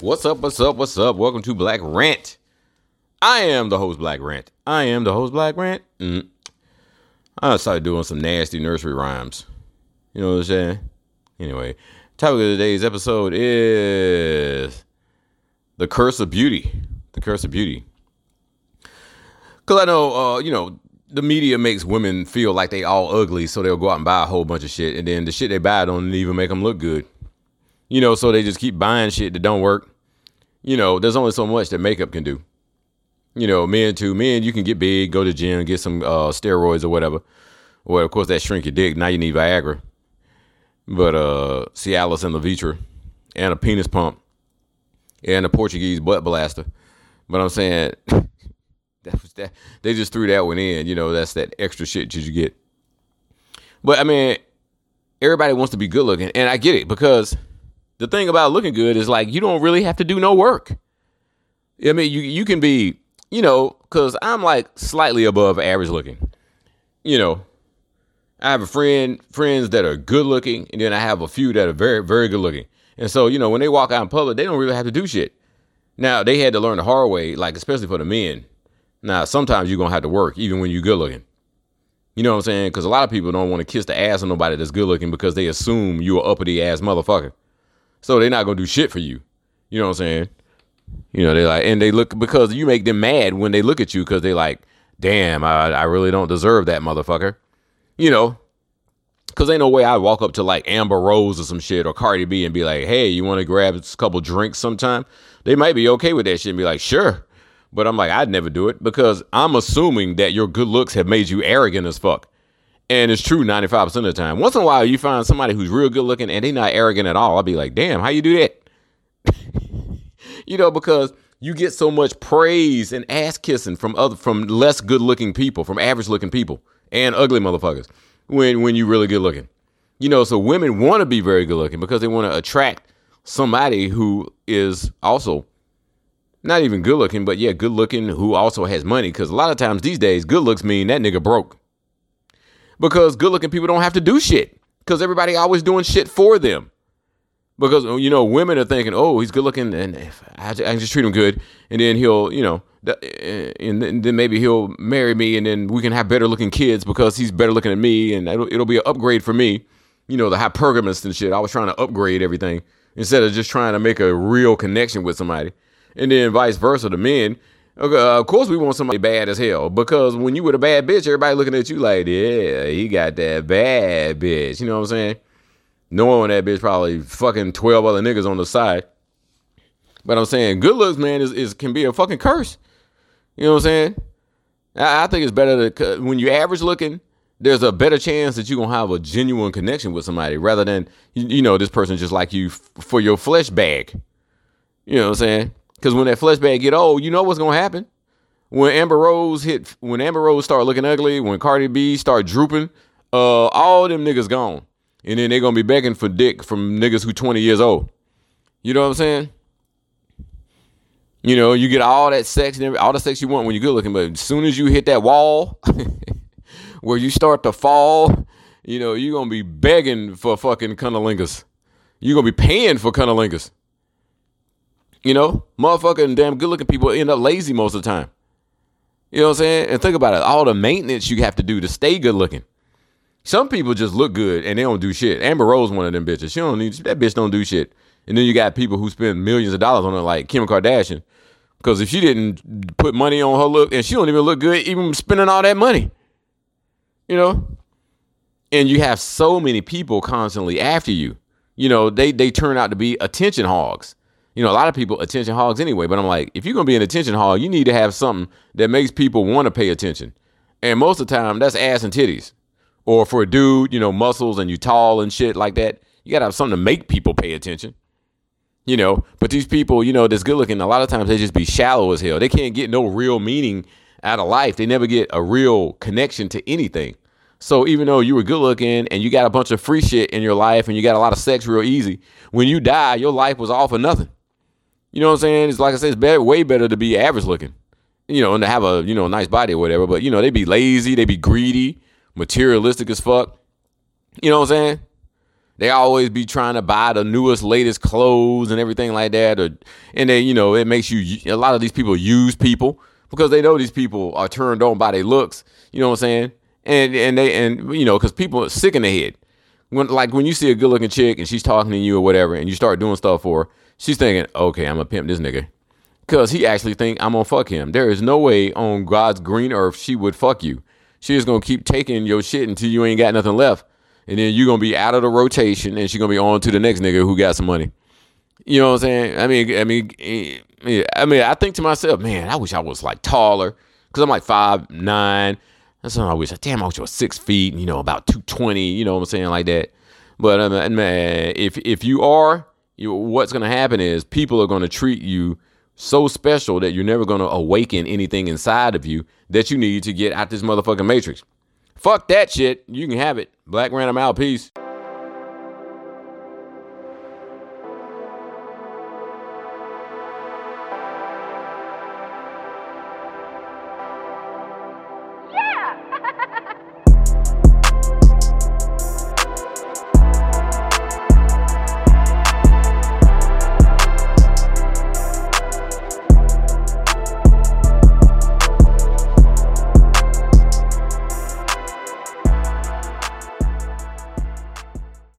What's up? What's up? What's up? Welcome to Black Rant. I am the host, Black Rant. I am the host, Black Rant. Mm. I started doing some nasty nursery rhymes. You know what I'm saying? Anyway, topic of today's episode is the curse of beauty. The curse of beauty. Cause I know, uh, you know, the media makes women feel like they all ugly, so they'll go out and buy a whole bunch of shit, and then the shit they buy don't even make them look good. You know, so they just keep buying shit that don't work. You know, there's only so much that makeup can do. You know, men too. Men, you can get big, go to gym, get some uh, steroids or whatever. Well, of course, that shrink your dick. Now you need Viagra. But uh, Cialis and Levitra and a penis pump and a Portuguese butt blaster. But I'm saying that was that they just threw that one in. You know, that's that extra shit that you get. But I mean, everybody wants to be good looking, and I get it because the thing about looking good is like you don't really have to do no work. I mean, you you can be, you know, because I'm like slightly above average looking. You know, I have a friend friends that are good looking, and then I have a few that are very very good looking. And so you know, when they walk out in public, they don't really have to do shit. Now they had to learn the hard way, like especially for the men. Now sometimes you're gonna have to work even when you're good looking. You know what I'm saying? Because a lot of people don't want to kiss the ass of nobody that's good looking because they assume you're uppity ass motherfucker. So they're not gonna do shit for you. You know what I'm saying? You know, they like and they look because you make them mad when they look at you because they like, damn, I, I really don't deserve that motherfucker. You know, because ain't no way I'd walk up to like Amber Rose or some shit or Cardi B and be like, hey, you want to grab a couple drinks sometime? They might be okay with that shit and be like, sure. But I'm like, I'd never do it because I'm assuming that your good looks have made you arrogant as fuck. And it's true 95% of the time. Once in a while, you find somebody who's real good looking and they not arrogant at all. I'll be like, damn, how you do that? you know, because you get so much praise and ass kissing from other from less good looking people, from average looking people and ugly motherfuckers when when you really good looking. You know, so women want to be very good looking because they want to attract somebody who is also not even good looking, but yeah, good looking who also has money. Because a lot of times these days, good looks mean that nigga broke because good looking people don't have to do shit because everybody always doing shit for them. Because you know, women are thinking, "Oh, he's good looking, and I, I just treat him good, and then he'll, you know, eh, and then maybe he'll marry me, and then we can have better looking kids because he's better looking than me, and it'll, it'll be an upgrade for me." You know, the hypergamous and shit. I was trying to upgrade everything instead of just trying to make a real connection with somebody, and then vice versa. The men, uh, of course, we want somebody bad as hell because when you with a bad bitch, everybody looking at you like, yeah, he got that bad bitch. You know what I'm saying? Knowing that bitch probably fucking 12 other niggas on the side. But I'm saying good looks, man, is, is can be a fucking curse. You know what I'm saying? I, I think it's better to, when you're average looking, there's a better chance that you're to have a genuine connection with somebody rather than, you, you know, this person just like you f- for your flesh bag. You know what I'm saying? Because when that flesh bag get old, you know what's gonna happen. When Amber Rose hit, when Amber Rose start looking ugly, when Cardi B start drooping, uh, all them niggas gone, and then they gonna be begging for dick from niggas who 20 years old. You know what I'm saying? You know, you get all that sex and all the sex you want when you're good looking, but as soon as you hit that wall where you start to fall, you know, you're gonna be begging for fucking cunnilingus. You're gonna be paying for cunnilingus. You know, motherfucking damn good looking people end up lazy most of the time. You know what I'm saying? And think about it all the maintenance you have to do to stay good looking. Some people just look good and they don't do shit. Amber Rose, one of them bitches. She don't need that bitch don't do shit. And then you got people who spend millions of dollars on her, like Kim Kardashian. Because if she didn't put money on her look, and she don't even look good, even spending all that money. You know? And you have so many people constantly after you. You know, they they turn out to be attention hogs you know, a lot of people attention hogs anyway. But I'm like, if you're gonna be an attention hog, you need to have something that makes people want to pay attention. And most of the time, that's ass and titties. Or for a dude, you know, muscles and you tall and shit like that, you gotta have something to make people pay attention. You know, but these people, you know, that's good looking, a lot of times they just be shallow as hell. They can't get no real meaning out of life. They never get a real connection to anything. So even though you were good looking and you got a bunch of free shit in your life and you got a lot of sex real easy, when you die, your life was all for nothing. You know what I'm saying? It's like I said, it's better, way better to be average looking, you know, and to have a you know nice body or whatever. But you know, they be lazy, they be greedy, materialistic as fuck. You know what I'm saying? They always be trying to buy the newest, latest clothes and everything like that. Or, and they, you know, it makes you, a lot of these people use people because they know these people are turned on by their looks. You know what I'm saying? And, and they, and, you know, because people are sick in the head. When, like when you see a good looking chick and she's talking to you or whatever and you start doing stuff for her, she's thinking, okay, I'm gonna pimp this nigga. Cause he actually think I'm gonna fuck him. There is no way on God's green earth she would fuck you. She is gonna keep taking your shit until you ain't got nothing left. And then you're gonna be out of the rotation and she's gonna be on to the next nigga who got some money. You know what I'm saying? I mean, I mean, I mean, I think to myself, man, I wish I was like taller, cause I'm like five nine. That's what I wish. Damn, I wish I was six feet, you know, about two twenty. You know what I'm saying, like that. But um, man, if if you are, you, what's gonna happen is people are gonna treat you so special that you're never gonna awaken anything inside of you that you need to get out this motherfucking matrix. Fuck that shit. You can have it. Black Random out. Peace.